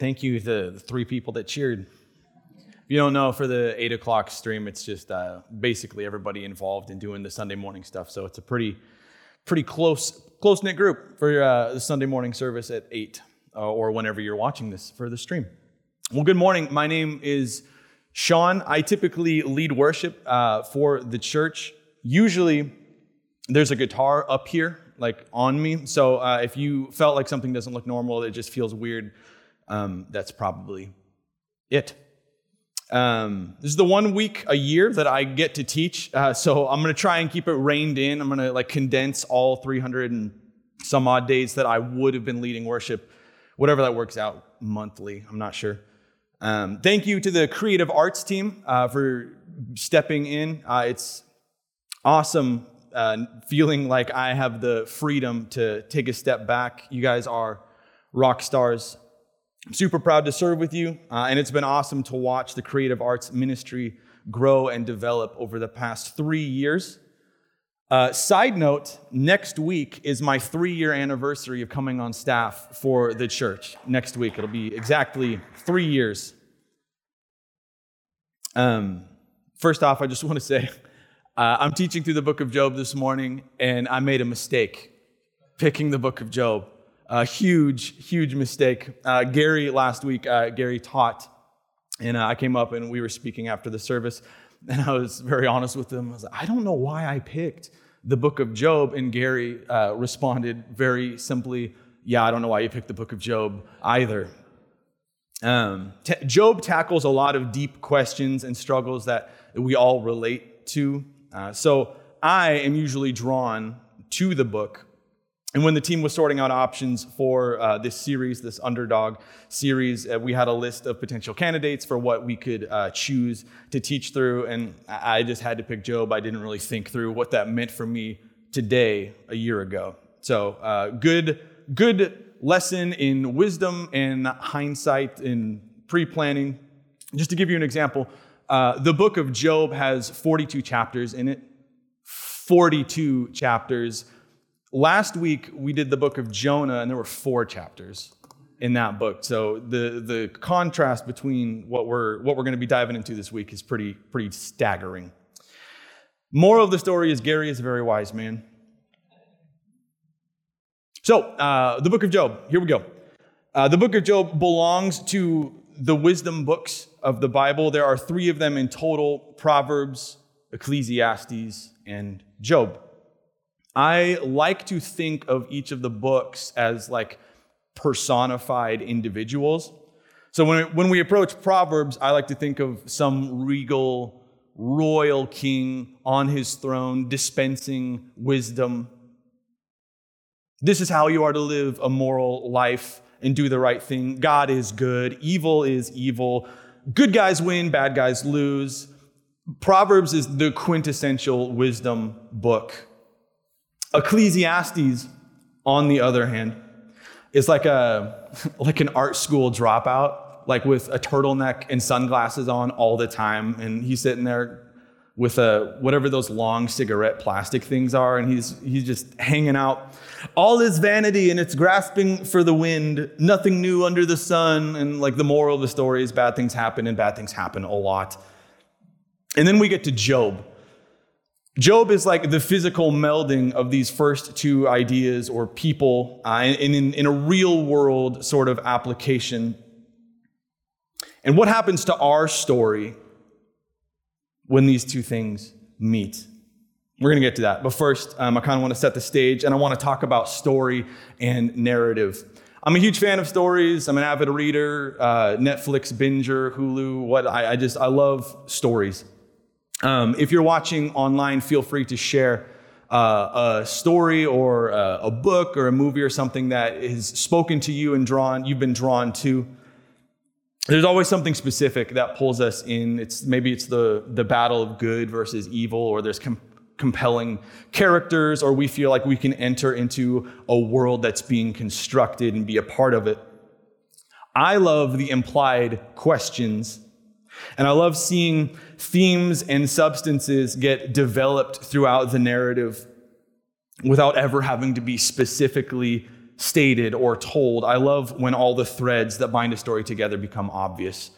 Thank you to the three people that cheered. If you don't know, for the eight o'clock stream, it's just uh, basically everybody involved in doing the Sunday morning stuff. So it's a pretty, pretty close, close knit group for uh, the Sunday morning service at eight, uh, or whenever you're watching this for the stream. Well, good morning. My name is Sean. I typically lead worship uh, for the church. Usually, there's a guitar up here, like on me. So uh, if you felt like something doesn't look normal, it just feels weird, um, that's probably it. Um, this is the one week a year that I get to teach, uh, so I'm going to try and keep it reined in. I'm going to like condense all 300 and some odd days that I would have been leading worship, whatever that works out monthly. I'm not sure. Um, thank you to the creative arts team uh, for stepping in. Uh, it's awesome uh, feeling like I have the freedom to take a step back. You guys are rock stars. I'm super proud to serve with you, uh, and it's been awesome to watch the creative arts ministry grow and develop over the past three years. Uh, side note, next week is my three year anniversary of coming on staff for the church. Next week, it'll be exactly three years. Um, first off, I just want to say uh, I'm teaching through the book of Job this morning, and I made a mistake picking the book of Job. A huge, huge mistake. Uh, Gary, last week, uh, Gary taught, and uh, I came up and we were speaking after the service, and I was very honest with him. I was like, I don't know why I picked the book of Job. And Gary uh, responded very simply, Yeah, I don't know why you picked the book of Job either. Um, t- Job tackles a lot of deep questions and struggles that we all relate to. Uh, so I am usually drawn to the book and when the team was sorting out options for uh, this series, this underdog series, uh, we had a list of potential candidates for what we could uh, choose to teach through. And I just had to pick Job. I didn't really think through what that meant for me today, a year ago. So, uh, good, good lesson in wisdom and hindsight in pre planning. Just to give you an example, uh, the book of Job has 42 chapters in it. 42 chapters Last week, we did the book of Jonah, and there were four chapters in that book. So the, the contrast between what we're, what we're going to be diving into this week is pretty, pretty staggering. Moral of the story is Gary is a very wise man. So, uh, the book of Job, here we go. Uh, the book of Job belongs to the wisdom books of the Bible. There are three of them in total Proverbs, Ecclesiastes, and Job. I like to think of each of the books as like personified individuals. So when, when we approach Proverbs, I like to think of some regal, royal king on his throne dispensing wisdom. This is how you are to live a moral life and do the right thing. God is good, evil is evil. Good guys win, bad guys lose. Proverbs is the quintessential wisdom book. Ecclesiastes, on the other hand, is like a like an art school dropout, like with a turtleneck and sunglasses on all the time, and he's sitting there with a whatever those long cigarette plastic things are, and he's he's just hanging out. All is vanity and it's grasping for the wind, nothing new under the sun, and like the moral of the story is bad things happen and bad things happen a lot. And then we get to Job. Job is like the physical melding of these first two ideas or people uh, in, in, in a real world sort of application. And what happens to our story when these two things meet? We're going to get to that. But first, um, I kind of want to set the stage and I want to talk about story and narrative. I'm a huge fan of stories. I'm an avid reader, uh, Netflix binger, Hulu. What I, I just I love stories. Um, if you're watching online, feel free to share uh, a story or a, a, book or a movie or something that has spoken to you and drawn you've been drawn to. There's always something specific that pulls us in. It's maybe it's the the battle of good versus evil, or there's com- compelling characters, or we feel like we can enter into a world that's being constructed and be a part of it. I love the implied questions and I love seeing themes and substances get developed throughout the narrative without ever having to be specifically stated or told. I love when all the threads that bind a story together become obvious.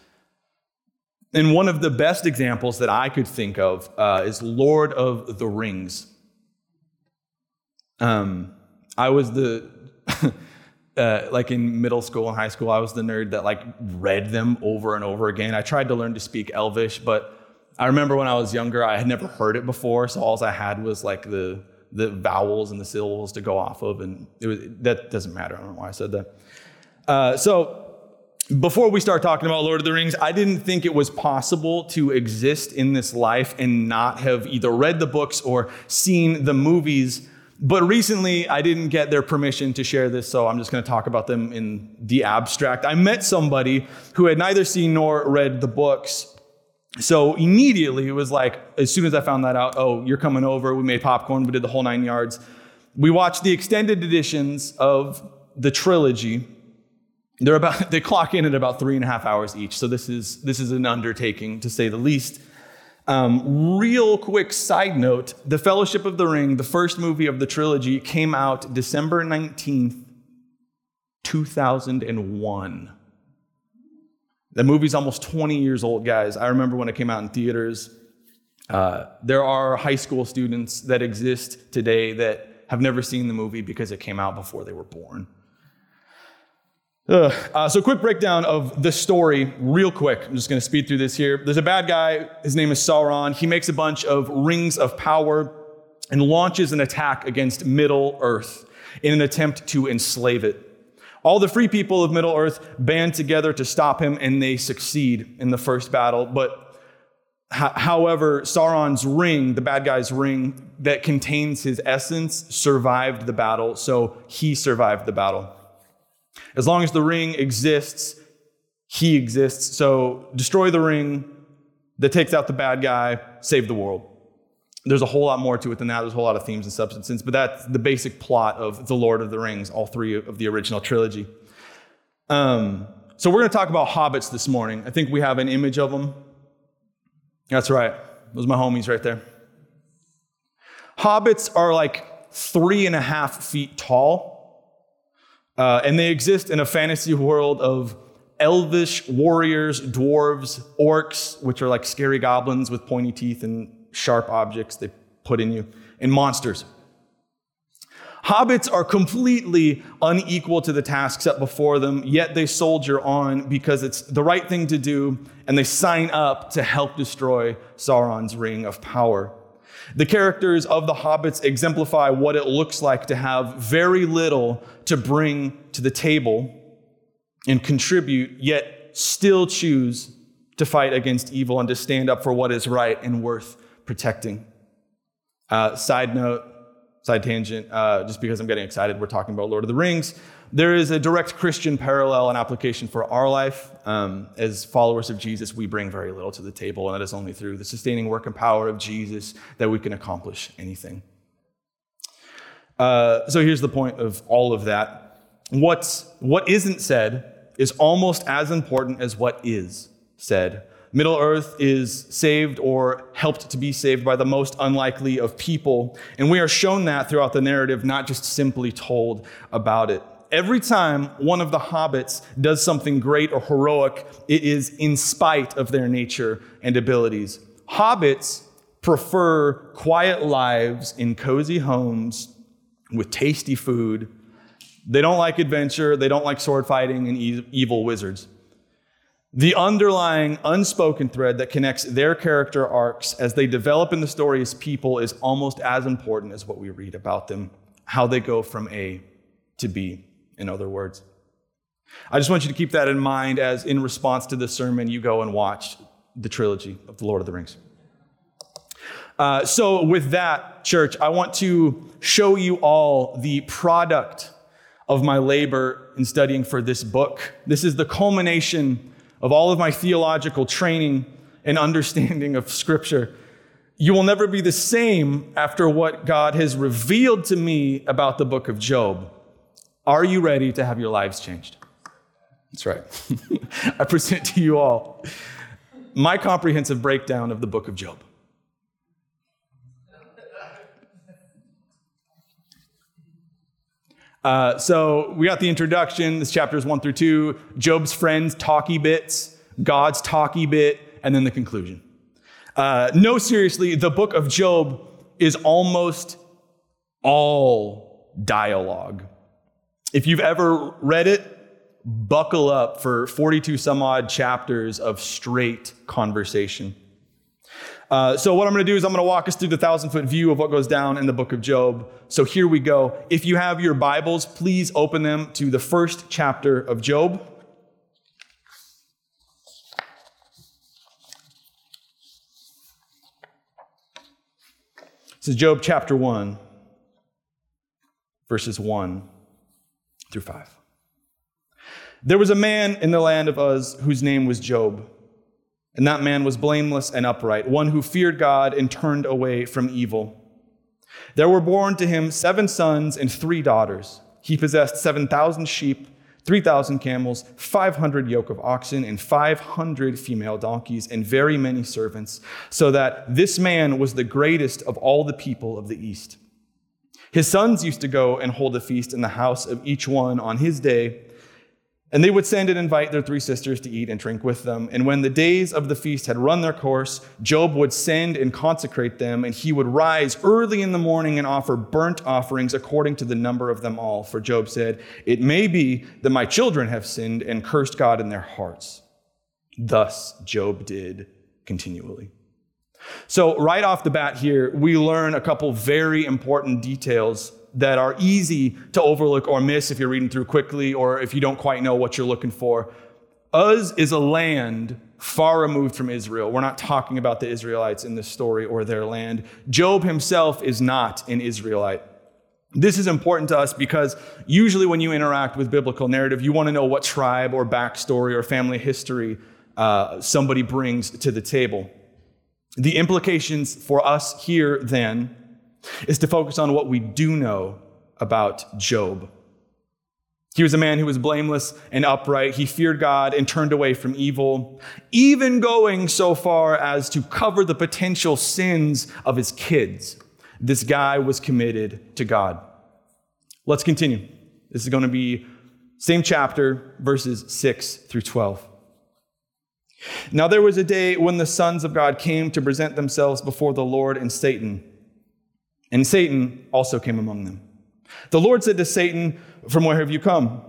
And one of the best examples that I could think of uh, is Lord of the Rings. Um, I was the, uh, like in middle school and high school, I was the nerd that like read them over and over again. I tried to learn to speak Elvish, but I remember when I was younger, I had never heard it before, so all I had was like the the vowels and the syllables to go off of, and it was, that doesn't matter. I don't know why I said that. Uh, so before we start talking about Lord of the Rings, I didn't think it was possible to exist in this life and not have either read the books or seen the movies. But recently, I didn't get their permission to share this, so I'm just going to talk about them in the abstract. I met somebody who had neither seen nor read the books, so immediately it was like, as soon as I found that out, oh, you're coming over. We made popcorn. We did the whole nine yards. We watched the extended editions of the trilogy. They're about they clock in at about three and a half hours each. So this is this is an undertaking to say the least. Um, real quick side note: The Fellowship of the Ring, the first movie of the trilogy, came out December nineteenth, two thousand and one. The movie's almost 20 years old, guys. I remember when it came out in theaters. Uh, there are high school students that exist today that have never seen the movie because it came out before they were born. Uh, so, quick breakdown of the story, real quick. I'm just going to speed through this here. There's a bad guy. His name is Sauron. He makes a bunch of rings of power and launches an attack against Middle Earth in an attempt to enslave it. All the free people of Middle Earth band together to stop him, and they succeed in the first battle. But however, Sauron's ring, the bad guy's ring that contains his essence, survived the battle, so he survived the battle. As long as the ring exists, he exists. So destroy the ring that takes out the bad guy, save the world there's a whole lot more to it than that. There's a whole lot of themes and substances, but that's the basic plot of The Lord of the Rings, all three of the original trilogy. Um, so we're going to talk about hobbits this morning. I think we have an image of them. That's right. Those are my homies right there. Hobbits are like three and a half feet tall, uh, and they exist in a fantasy world of elvish warriors, dwarves, orcs, which are like scary goblins with pointy teeth and sharp objects they put in you, and monsters. Hobbits are completely unequal to the task set before them, yet they soldier on because it's the right thing to do, and they sign up to help destroy Sauron's ring of power. The characters of the hobbits exemplify what it looks like to have very little to bring to the table and contribute, yet still choose to fight against evil and to stand up for what is right and worth protecting. Uh, side note, side tangent, uh, just because I'm getting excited, we're talking about Lord of the Rings. There is a direct Christian parallel and application for our life. Um, as followers of Jesus, we bring very little to the table, and that is only through the sustaining work and power of Jesus that we can accomplish anything. Uh, so here's the point of all of that. What's, what isn't said is almost as important as what is said. Middle Earth is saved or helped to be saved by the most unlikely of people. And we are shown that throughout the narrative, not just simply told about it. Every time one of the hobbits does something great or heroic, it is in spite of their nature and abilities. Hobbits prefer quiet lives in cozy homes with tasty food. They don't like adventure, they don't like sword fighting and evil wizards. The underlying unspoken thread that connects their character arcs as they develop in the story as people is almost as important as what we read about them, how they go from A to B, in other words. I just want you to keep that in mind as, in response to this sermon, you go and watch the trilogy of The Lord of the Rings. Uh, so, with that, church, I want to show you all the product of my labor in studying for this book. This is the culmination of all of my theological training and understanding of Scripture. You will never be the same after what God has revealed to me about the book of Job. Are you ready to have your lives changed? That's right. I present to you all my comprehensive breakdown of the book of Job. Uh, so we got the introduction. This chapter is one through two. Job's friends' talky bits, God's talky bit, and then the conclusion. Uh, no, seriously, the book of Job is almost all dialogue. If you've ever read it, buckle up for 42 some odd chapters of straight conversation. Uh, so, what I'm going to do is I'm going to walk us through the thousand foot view of what goes down in the book of Job. So, here we go. If you have your Bibles, please open them to the first chapter of Job. This is Job chapter 1, verses 1 through 5. There was a man in the land of Uz whose name was Job. And that man was blameless and upright, one who feared God and turned away from evil. There were born to him seven sons and three daughters. He possessed 7,000 sheep, 3,000 camels, 500 yoke of oxen, and 500 female donkeys, and very many servants, so that this man was the greatest of all the people of the East. His sons used to go and hold a feast in the house of each one on his day and they would send and invite their three sisters to eat and drink with them. And when the days of the feast had run their course, Job would send and consecrate them, and he would rise early in the morning and offer burnt offerings according to the number of them all. For Job said, It may be that my children have sinned and cursed God in their hearts. Thus Job did continually. So, right off the bat here, we learn a couple very important details that are easy to overlook or miss if you're reading through quickly or if you don't quite know what you're looking for. Uz is a land far removed from Israel. We're not talking about the Israelites in this story or their land. Job himself is not an Israelite. This is important to us because usually when you interact with biblical narrative, you want to know what tribe or backstory or family history uh, somebody brings to the table. The implications for us here then is to focus on what we do know about Job. He was a man who was blameless and upright. He feared God and turned away from evil, even going so far as to cover the potential sins of his kids. This guy was committed to God. Let's continue. This is going to be same chapter, verses 6 through 12. Now there was a day when the sons of God came to present themselves before the Lord and Satan and Satan also came among them. The Lord said to Satan, From where have you come?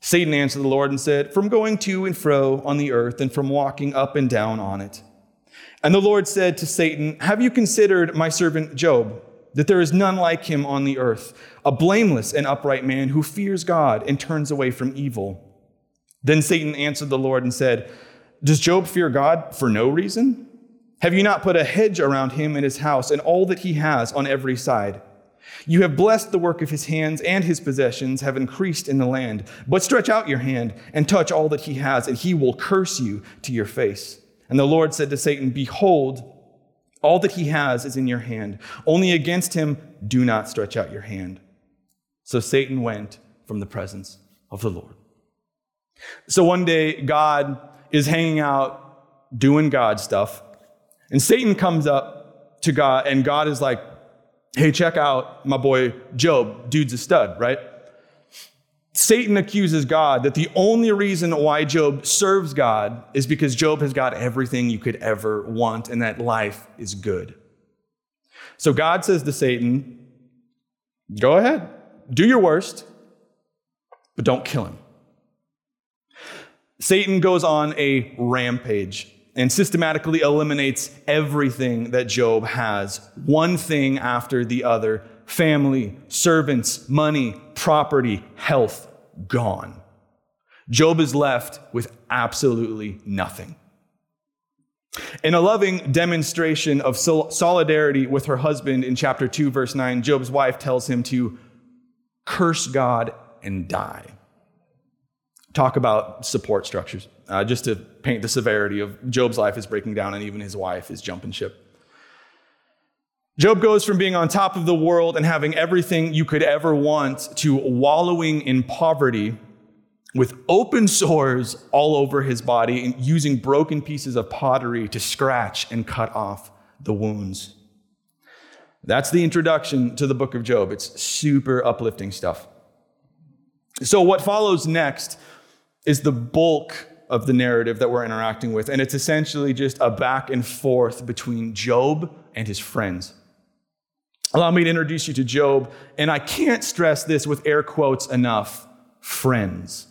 Satan answered the Lord and said, From going to and fro on the earth and from walking up and down on it. And the Lord said to Satan, Have you considered my servant Job, that there is none like him on the earth, a blameless and upright man who fears God and turns away from evil? Then Satan answered the Lord and said, Does Job fear God for no reason? Have you not put a hedge around him and his house and all that he has on every side? You have blessed the work of his hands, and his possessions have increased in the land. But stretch out your hand and touch all that he has, and he will curse you to your face. And the Lord said to Satan, Behold, all that he has is in your hand. Only against him do not stretch out your hand. So Satan went from the presence of the Lord. So one day, God is hanging out doing God stuff, and Satan comes up to God, and God is like, hey, check out my boy Job. Dude's a stud, right? Satan accuses God that the only reason why Job serves God is because Job has got everything you could ever want and that life is good. So God says to Satan, Go ahead, do your worst, but don't kill him. Satan goes on a rampage and systematically eliminates everything that Job has, one thing after the other family, servants, money, property, health, gone. Job is left with absolutely nothing. In a loving demonstration of solidarity with her husband in chapter 2, verse 9, Job's wife tells him to curse God and die. Talk about support structures uh, just to paint the severity of Job's life is breaking down, and even his wife is jumping ship. Job goes from being on top of the world and having everything you could ever want to wallowing in poverty with open sores all over his body and using broken pieces of pottery to scratch and cut off the wounds. That's the introduction to the book of Job. It's super uplifting stuff. So, what follows next is the bulk of the narrative that we're interacting with, and it's essentially just a back and forth between Job and his friends. Allow me to introduce you to Job, and I can't stress this with air quotes enough friends.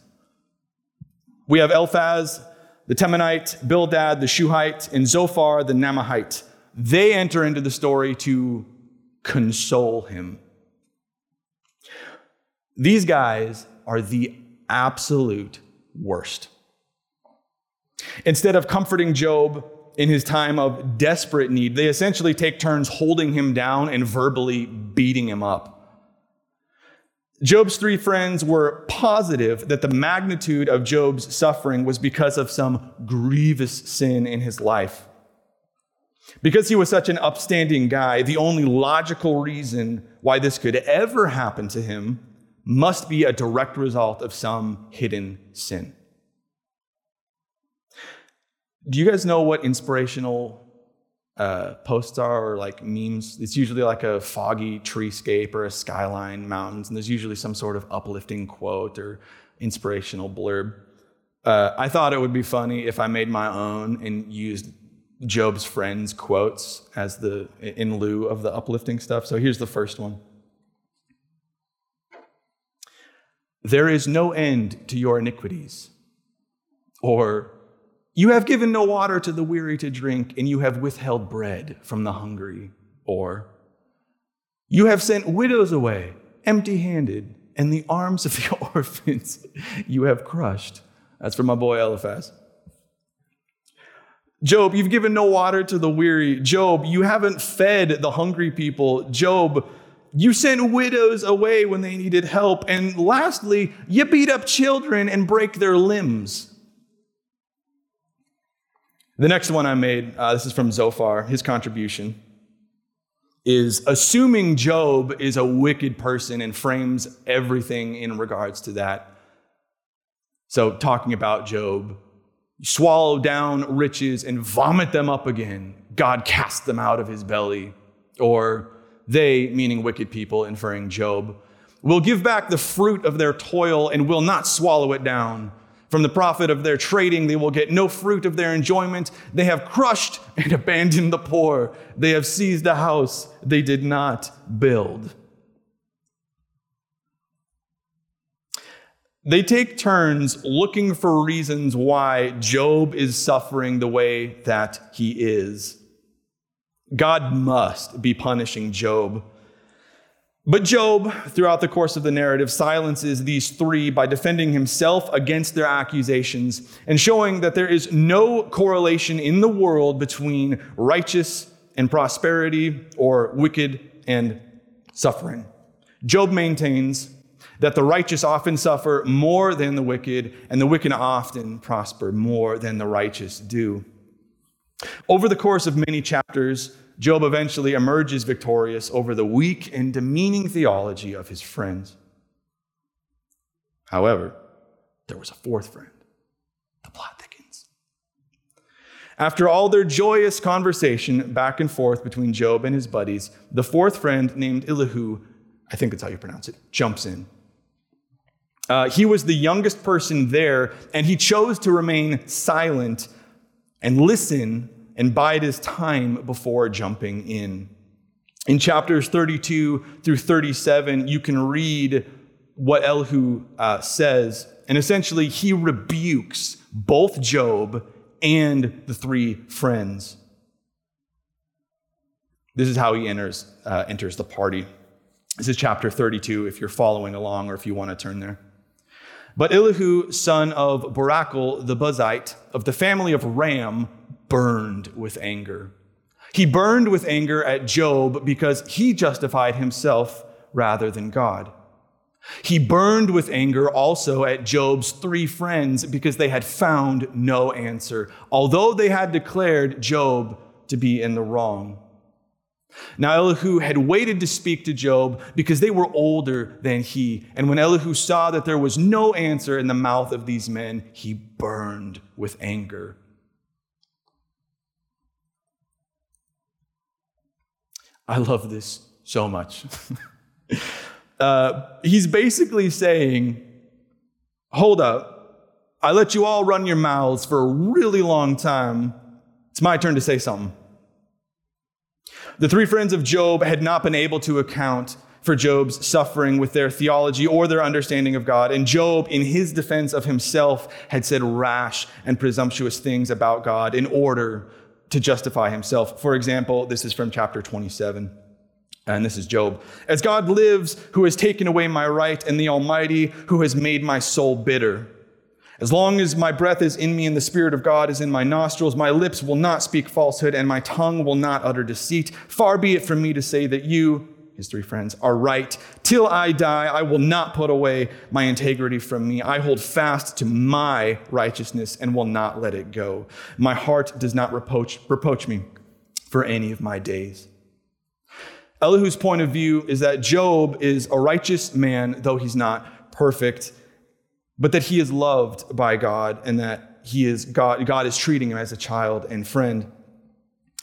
We have Eliphaz, the Temanite, Bildad, the Shuhite, and Zophar, the Naamathite. They enter into the story to console him. These guys are the absolute worst. Instead of comforting Job in his time of desperate need, they essentially take turns holding him down and verbally beating him up. Job's three friends were positive that the magnitude of Job's suffering was because of some grievous sin in his life. Because he was such an upstanding guy, the only logical reason why this could ever happen to him must be a direct result of some hidden sin. Do you guys know what inspirational uh, posts are or like memes? It's usually like a foggy treescape or a skyline, mountains, and there's usually some sort of uplifting quote or inspirational blurb. Uh, I thought it would be funny if I made my own and used Job's friends' quotes as the in lieu of the uplifting stuff. So here's the first one. There is no end to your iniquities. Or you have given no water to the weary to drink, and you have withheld bread from the hungry. Or, you have sent widows away empty handed, and the arms of the orphans you have crushed. That's from my boy Eliphaz. Job, you've given no water to the weary. Job, you haven't fed the hungry people. Job, you sent widows away when they needed help. And lastly, you beat up children and break their limbs. The next one I made, uh, this is from Zophar, his contribution, is assuming Job is a wicked person and frames everything in regards to that. So, talking about Job, swallow down riches and vomit them up again. God cast them out of his belly. Or they, meaning wicked people, inferring Job, will give back the fruit of their toil and will not swallow it down. From the profit of their trading, they will get no fruit of their enjoyment. They have crushed and abandoned the poor. They have seized a house they did not build. They take turns looking for reasons why Job is suffering the way that he is. God must be punishing Job but Job, throughout the course of the narrative, silences these three by defending himself against their accusations and showing that there is no correlation in the world between righteous and prosperity or wicked and suffering. Job maintains that the righteous often suffer more than the wicked, and the wicked often prosper more than the righteous do. Over the course of many chapters, Job eventually emerges victorious over the weak and demeaning theology of his friends. However, there was a fourth friend. The plot thickens. After all their joyous conversation back and forth between Job and his buddies, the fourth friend named Elihu, I think that's how you pronounce it, jumps in. Uh, he was the youngest person there, and he chose to remain silent and listen and bide his time before jumping in. In chapters 32 through 37, you can read what Elihu uh, says, and essentially he rebukes both Job and the three friends. This is how he enters, uh, enters the party. This is chapter 32, if you're following along or if you want to turn there. But Elihu, son of Barachel the Buzite, of the family of Ram, burned with anger. He burned with anger at Job because he justified himself rather than God. He burned with anger also at Job's three friends because they had found no answer, although they had declared Job to be in the wrong. Now, Elihu had waited to speak to Job because they were older than he. And when Elihu saw that there was no answer in the mouth of these men, he burned with anger. I love this so much. uh, he's basically saying, Hold up. I let you all run your mouths for a really long time. It's my turn to say something. The three friends of Job had not been able to account for Job's suffering with their theology or their understanding of God. And Job, in his defense of himself, had said rash and presumptuous things about God in order to justify himself. For example, this is from chapter 27. And this is Job. As God lives, who has taken away my right, and the Almighty, who has made my soul bitter. As long as my breath is in me and the Spirit of God is in my nostrils, my lips will not speak falsehood, and my tongue will not utter deceit. Far be it from me to say that you, his three friends, are right. Till I die, I will not put away my integrity from me. I hold fast to my righteousness and will not let it go. My heart does not reproach, reproach me for any of my days. Elihu's point of view is that Job is a righteous man, though he's not perfect, but that he is loved by God and that he is God, God is treating him as a child and friend.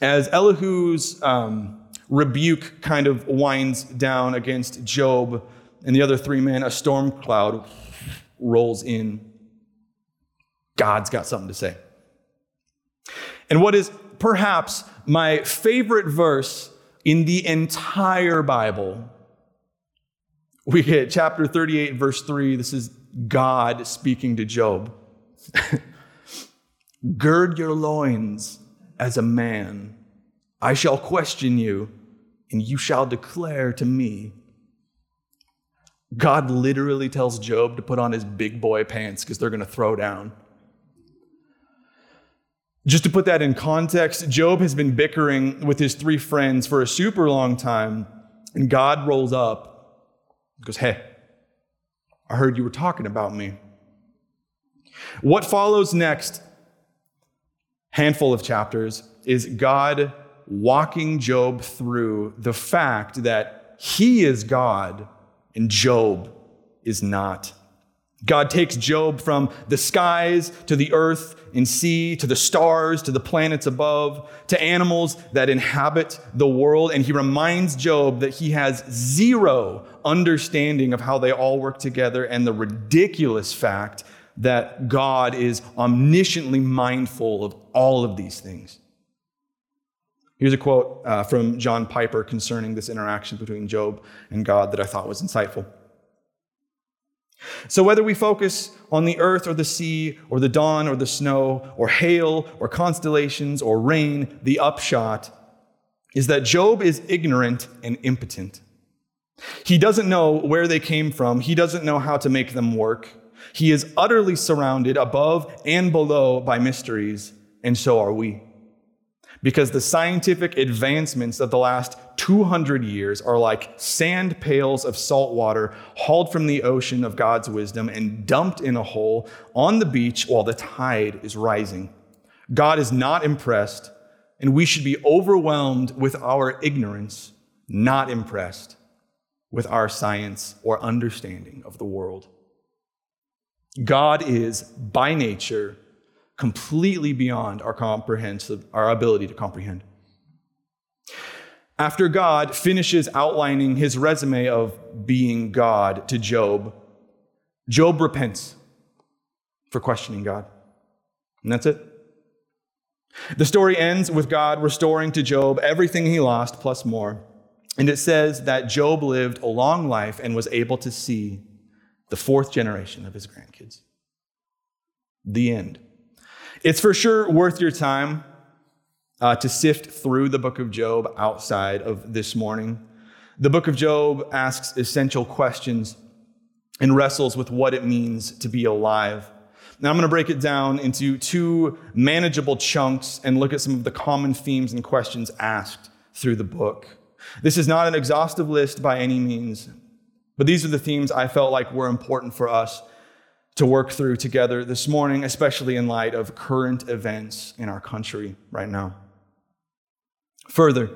As Elihu's um, rebuke kind of winds down against Job and the other three men, a storm cloud rolls in. God's got something to say. And what is perhaps my favorite verse in the entire Bible, we get chapter 38, verse 3. This is God speaking to Job. Gird your loins as a man. I shall question you and you shall declare to me. God literally tells Job to put on his big boy pants because they're going to throw down. Just to put that in context, Job has been bickering with his three friends for a super long time, and God rolls up and goes, Hey, I heard you were talking about me. What follows next, handful of chapters, is God walking Job through the fact that he is God and Job is not. God takes Job from the skies to the earth and sea to the stars to the planets above to animals that inhabit the world. And he reminds Job that he has zero understanding of how they all work together and the ridiculous fact that God is omnisciently mindful of all of these things. Here's a quote uh, from John Piper concerning this interaction between Job and God that I thought was insightful. So, whether we focus on the earth or the sea or the dawn or the snow or hail or constellations or rain, the upshot is that Job is ignorant and impotent. He doesn't know where they came from, he doesn't know how to make them work. He is utterly surrounded above and below by mysteries, and so are we because the scientific advancements of the last 200 years are like sand pails of salt water hauled from the ocean of God's wisdom and dumped in a hole on the beach while the tide is rising. God is not impressed, and we should be overwhelmed with our ignorance, not impressed with our science or understanding of the world. God is, by nature, completely beyond our comprehensive, our ability to comprehend. After God finishes outlining his resume of being God to Job, Job repents for questioning God. And that's it. The story ends with God restoring to Job everything he lost plus more. And it says that Job lived a long life and was able to see the fourth generation of his grandkids. The end. It's for sure worth your time uh, to sift through the book of Job outside of this morning. The book of Job asks essential questions and wrestles with what it means to be alive. Now, I'm going to break it down into two manageable chunks and look at some of the common themes and questions asked through the book. This is not an exhaustive list by any means, but these are the themes I felt like were important for us to work through together this morning, especially in light of current events in our country right now. Further,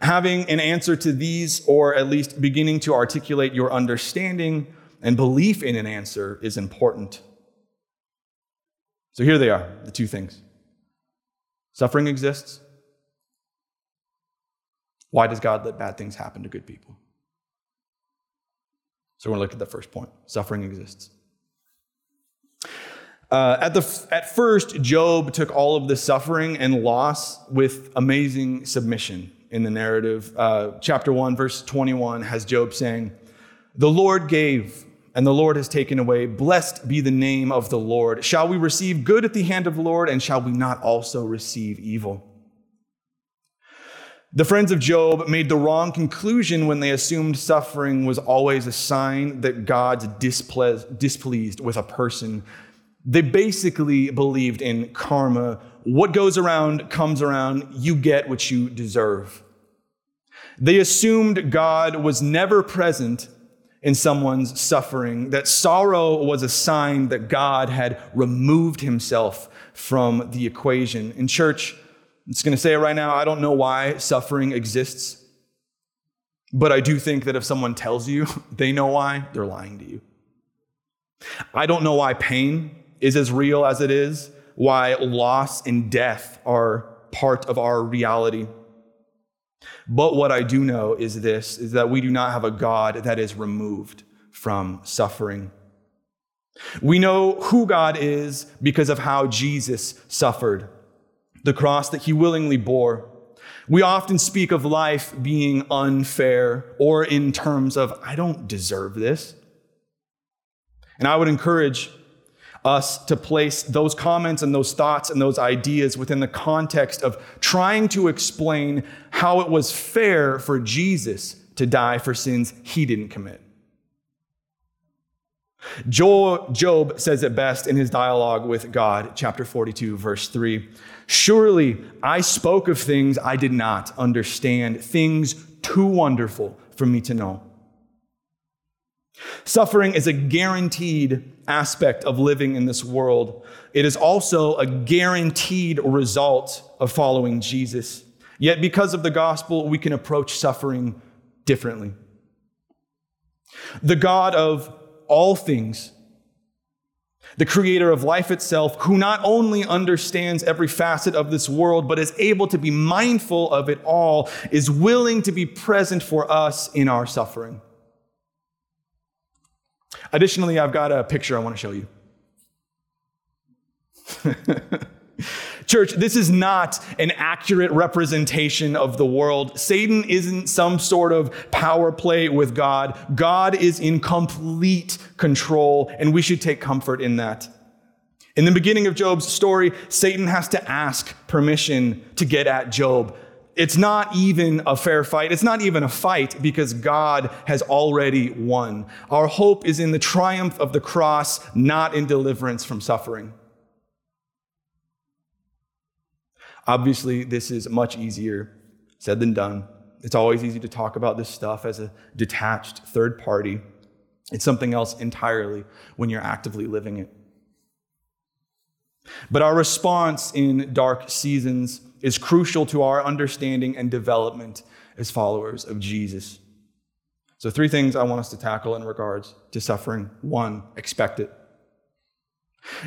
having an answer to these, or at least beginning to articulate your understanding and belief in an answer, is important. So here they are the two things suffering exists. Why does God let bad things happen to good people? So we're going to look at the first point suffering exists. Uh, at, the, at first, Job took all of the suffering and loss with amazing submission in the narrative. Uh, chapter 1, verse 21 has Job saying, The Lord gave, and the Lord has taken away. Blessed be the name of the Lord. Shall we receive good at the hand of the Lord, and shall we not also receive evil? The friends of Job made the wrong conclusion when they assumed suffering was always a sign that God's displeased with a person. They basically believed in karma. What goes around comes around. You get what you deserve. They assumed God was never present in someone's suffering, that sorrow was a sign that God had removed himself from the equation. In church, I'm just going to say it right now. I don't know why suffering exists, but I do think that if someone tells you they know why, they're lying to you. I don't know why pain is as real as it is, why loss and death are part of our reality. But what I do know is this is that we do not have a God that is removed from suffering. We know who God is because of how Jesus suffered the cross that he willingly bore. We often speak of life being unfair or in terms of, I don't deserve this. And I would encourage us to place those comments and those thoughts and those ideas within the context of trying to explain how it was fair for Jesus to die for sins he didn't commit. Job says it best in his dialogue with God, chapter 42, verse 3. Surely I spoke of things I did not understand, things too wonderful for me to know. Suffering is a guaranteed aspect of living in this world. It is also a guaranteed result of following Jesus. Yet, because of the gospel, we can approach suffering differently. The God of all things, the creator of life itself, who not only understands every facet of this world, but is able to be mindful of it all, is willing to be present for us in our suffering. Additionally, I've got a picture I want to show you. Church, this is not an accurate representation of the world. Satan isn't some sort of power play with God. God is in complete control, and we should take comfort in that. In the beginning of Job's story, Satan has to ask permission to get at Job. It's not even a fair fight. It's not even a fight because God has already won. Our hope is in the triumph of the cross, not in deliverance from suffering. Obviously, this is much easier said than done. It's always easy to talk about this stuff as a detached third party. It's something else entirely when you're actively living it. But our response in dark seasons is crucial to our understanding and development as followers of Jesus. So, three things I want us to tackle in regards to suffering. One, expect it.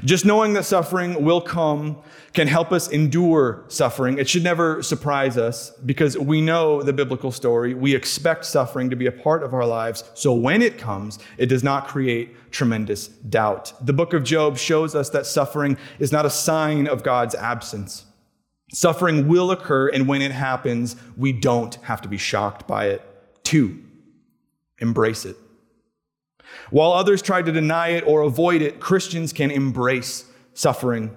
Just knowing that suffering will come can help us endure suffering. It should never surprise us because we know the biblical story. We expect suffering to be a part of our lives. So when it comes, it does not create tremendous doubt. The book of Job shows us that suffering is not a sign of God's absence. Suffering will occur, and when it happens, we don't have to be shocked by it. Two, embrace it. While others try to deny it or avoid it, Christians can embrace suffering.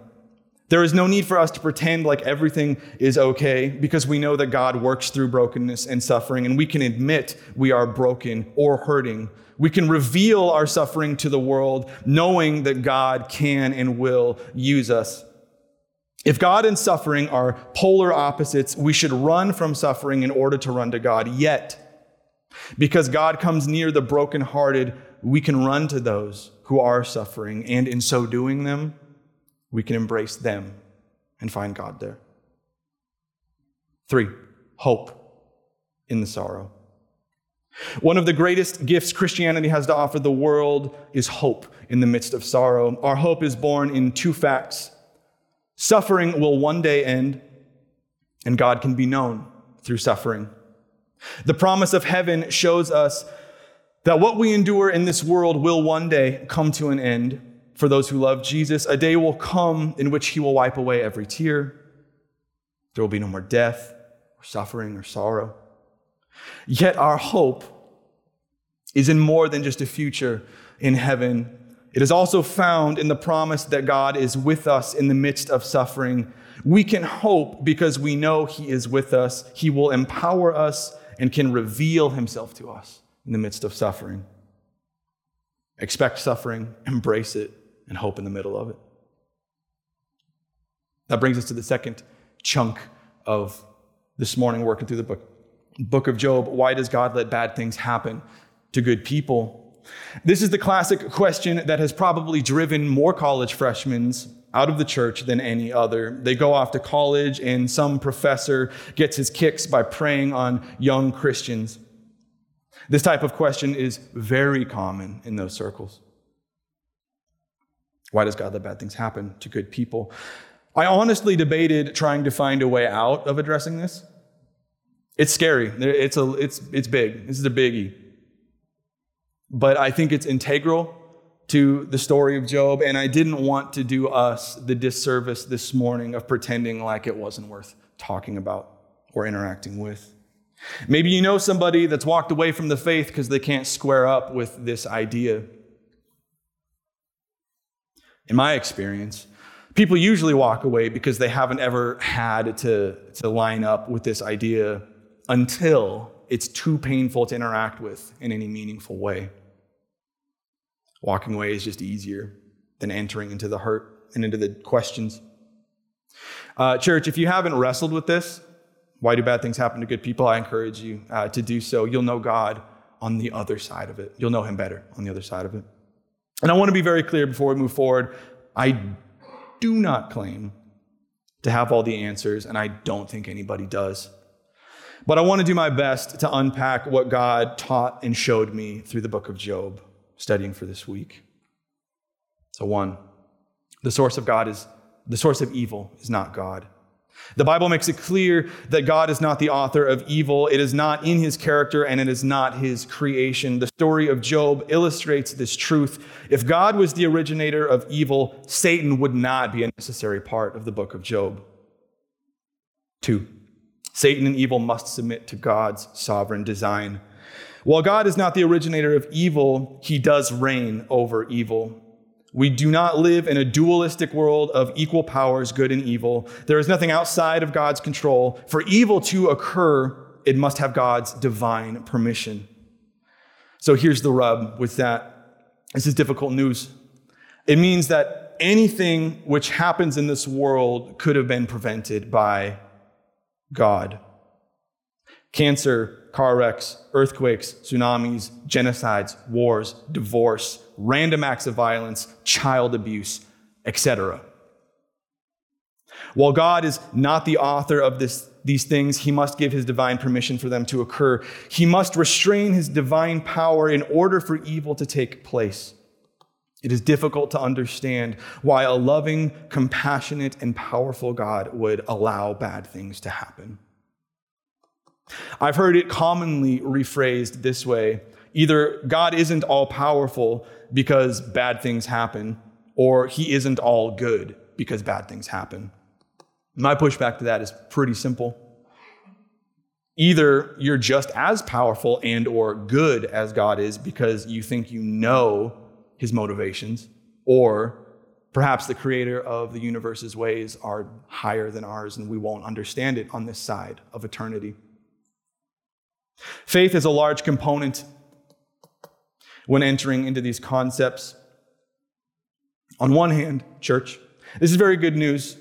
There is no need for us to pretend like everything is okay because we know that God works through brokenness and suffering, and we can admit we are broken or hurting. We can reveal our suffering to the world, knowing that God can and will use us. If God and suffering are polar opposites, we should run from suffering in order to run to God. Yet, because God comes near the brokenhearted, we can run to those who are suffering, and in so doing them, we can embrace them and find God there. Three, hope in the sorrow. One of the greatest gifts Christianity has to offer the world is hope in the midst of sorrow. Our hope is born in two facts suffering will one day end, and God can be known through suffering. The promise of heaven shows us that what we endure in this world will one day come to an end. for those who love Jesus. A day will come in which he will wipe away every tear. There will be no more death, or suffering, or sorrow. Yet our hope is in more than just a future in heaven. It is also found in the promise that God is with us in the midst of suffering. We can hope because we know He is with us. He will empower us and can reveal Himself to us in the midst of suffering. Expect suffering, embrace it, and hope in the middle of it. That brings us to the second chunk of this morning working through the book, book of Job. Why does God let bad things happen to good people? This is the classic question that has probably driven more college freshmen out of the church than any other. They go off to college, and some professor gets his kicks by preying on young Christians. This type of question is very common in those circles. Why does God let bad things happen to good people? I honestly debated trying to find a way out of addressing this. It's scary. It's, a, it's, it's big. This is a biggie. But I think it's integral to the story of Job, and I didn't want to do us the disservice this morning of pretending like it wasn't worth talking about or interacting with. Maybe you know somebody that's walked away from the faith because they can't square up with this idea. In my experience, people usually walk away because they haven't ever had to, to line up with this idea until it's too painful to interact with in any meaningful way. Walking away is just easier than entering into the hurt and into the questions. Uh, church, if you haven't wrestled with this, why do bad things happen to good people? I encourage you uh, to do so. You'll know God on the other side of it. You'll know Him better on the other side of it. And I want to be very clear before we move forward. I do not claim to have all the answers, and I don't think anybody does. But I want to do my best to unpack what God taught and showed me through the book of Job studying for this week. So, one, the source of God is the source of evil is not God. The Bible makes it clear that God is not the author of evil. It is not in his character and it is not his creation. The story of Job illustrates this truth. If God was the originator of evil, Satan would not be a necessary part of the book of Job. Two, Satan and evil must submit to God's sovereign design. While God is not the originator of evil, he does reign over evil. We do not live in a dualistic world of equal powers, good and evil. There is nothing outside of God's control. For evil to occur, it must have God's divine permission. So here's the rub with that. This is difficult news. It means that anything which happens in this world could have been prevented by God. Cancer, car wrecks, earthquakes, tsunamis, genocides, wars, divorce, random acts of violence, child abuse, etc. While God is not the author of this, these things, he must give his divine permission for them to occur. He must restrain his divine power in order for evil to take place. It is difficult to understand why a loving, compassionate, and powerful God would allow bad things to happen. I've heard it commonly rephrased this way either God isn't all powerful because bad things happen, or he isn't all good because bad things happen. My pushback to that is pretty simple. Either you're just as powerful and or good as God is because you think you know his motivations, or perhaps the creator of the universe's ways are higher than ours and we won't understand it on this side of eternity. Faith is a large component when entering into these concepts. On one hand, church, this is very good news.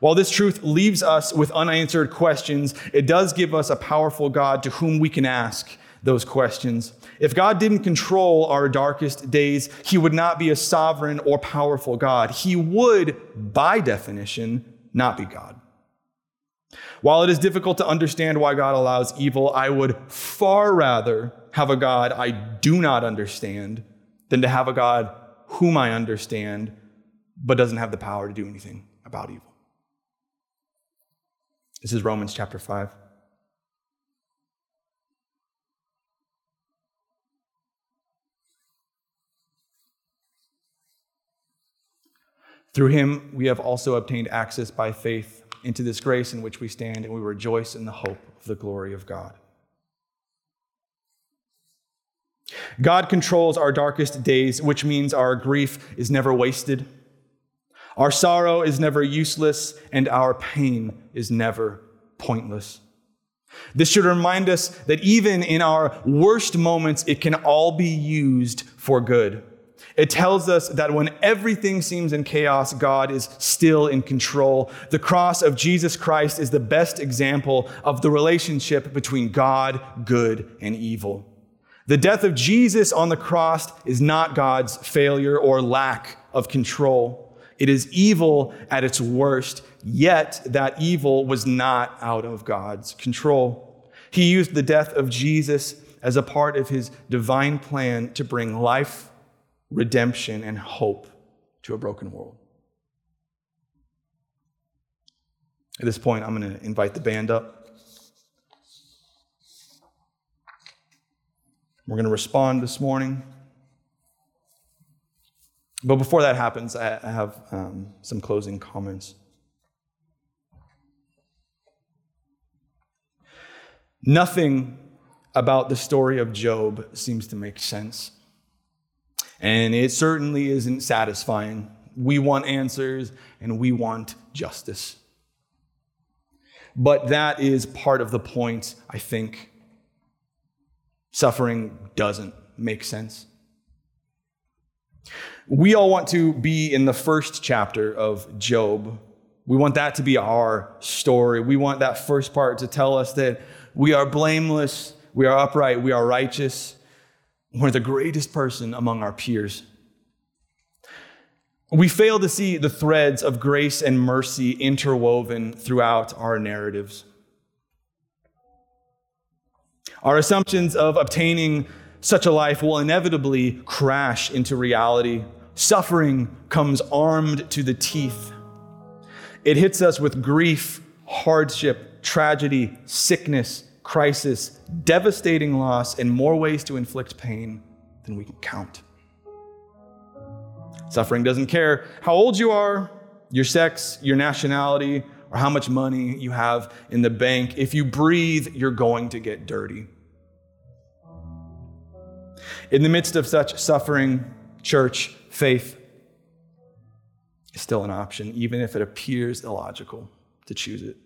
While this truth leaves us with unanswered questions, it does give us a powerful God to whom we can ask those questions. If God didn't control our darkest days, he would not be a sovereign or powerful God. He would, by definition, not be God. While it is difficult to understand why God allows evil, I would far rather have a God I do not understand than to have a God whom I understand but doesn't have the power to do anything about evil. This is Romans chapter 5. Through him, we have also obtained access by faith into this grace in which we stand, and we rejoice in the hope of the glory of God. God controls our darkest days, which means our grief is never wasted, our sorrow is never useless, and our pain is never pointless. This should remind us that even in our worst moments, it can all be used for good. It tells us that when everything seems in chaos, God is still in control. The cross of Jesus Christ is the best example of the relationship between God, good, and evil. The death of Jesus on the cross is not God's failure or lack of control. It is evil at its worst, yet that evil was not out of God's control. He used the death of Jesus as a part of his divine plan to bring life redemption, and hope to a broken world. At this point, I'm going to invite the band up. We're going to respond this morning. But before that happens, I have um, some closing comments. Nothing about the story of Job seems to make sense. And it certainly isn't satisfying. We want answers and we want justice. But that is part of the point, I think. Suffering doesn't make sense. We all want to be in the first chapter of Job. We want that to be our story. We want that first part to tell us that we are blameless, we are upright, we are righteous, we're the greatest person among our peers. We fail to see the threads of grace and mercy interwoven throughout our narratives. Our assumptions of obtaining such a life will inevitably crash into reality. Suffering comes armed to the teeth. It hits us with grief, hardship, tragedy, sickness, crisis, devastating loss, and more ways to inflict pain than we can count. Suffering doesn't care how old you are, your sex, your nationality, or how much money you have in the bank. If you breathe, you're going to get dirty. In the midst of such suffering, church, faith is still an option, even if it appears illogical to choose it.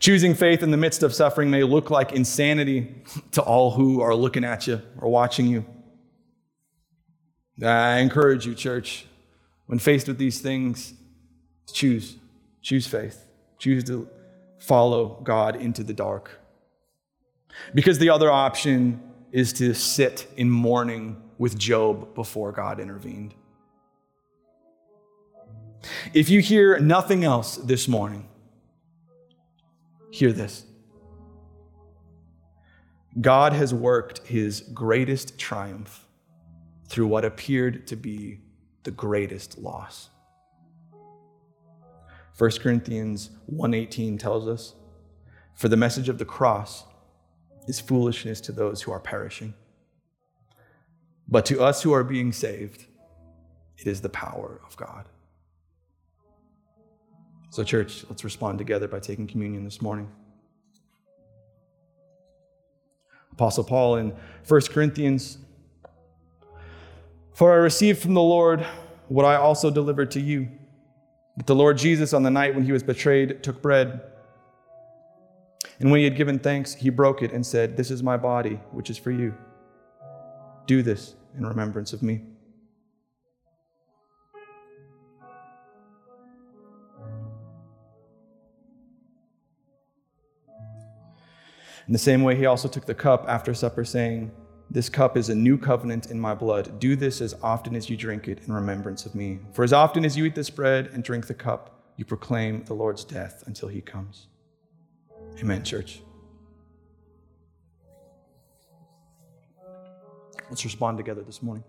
Choosing faith in the midst of suffering may look like insanity to all who are looking at you or watching you. I encourage you, church, when faced with these things, choose. Choose faith. Choose to follow God into the dark. Because the other option is to sit in mourning with Job before God intervened. If you hear nothing else this morning, Hear this God has worked his greatest triumph through what appeared to be the greatest loss. 1 Corinthians 1:18 tells us, "For the message of the cross is foolishness to those who are perishing, but to us who are being saved, it is the power of God." So, church, let's respond together by taking communion this morning. Apostle Paul in 1 Corinthians For I received from the Lord what I also delivered to you that the Lord Jesus, on the night when he was betrayed, took bread. And when he had given thanks, he broke it and said, This is my body, which is for you. Do this in remembrance of me. In the same way, he also took the cup after supper, saying, This cup is a new covenant in my blood. Do this as often as you drink it in remembrance of me. For as often as you eat this bread and drink the cup, you proclaim the Lord's death until he comes. Amen, church. Let's respond together this morning.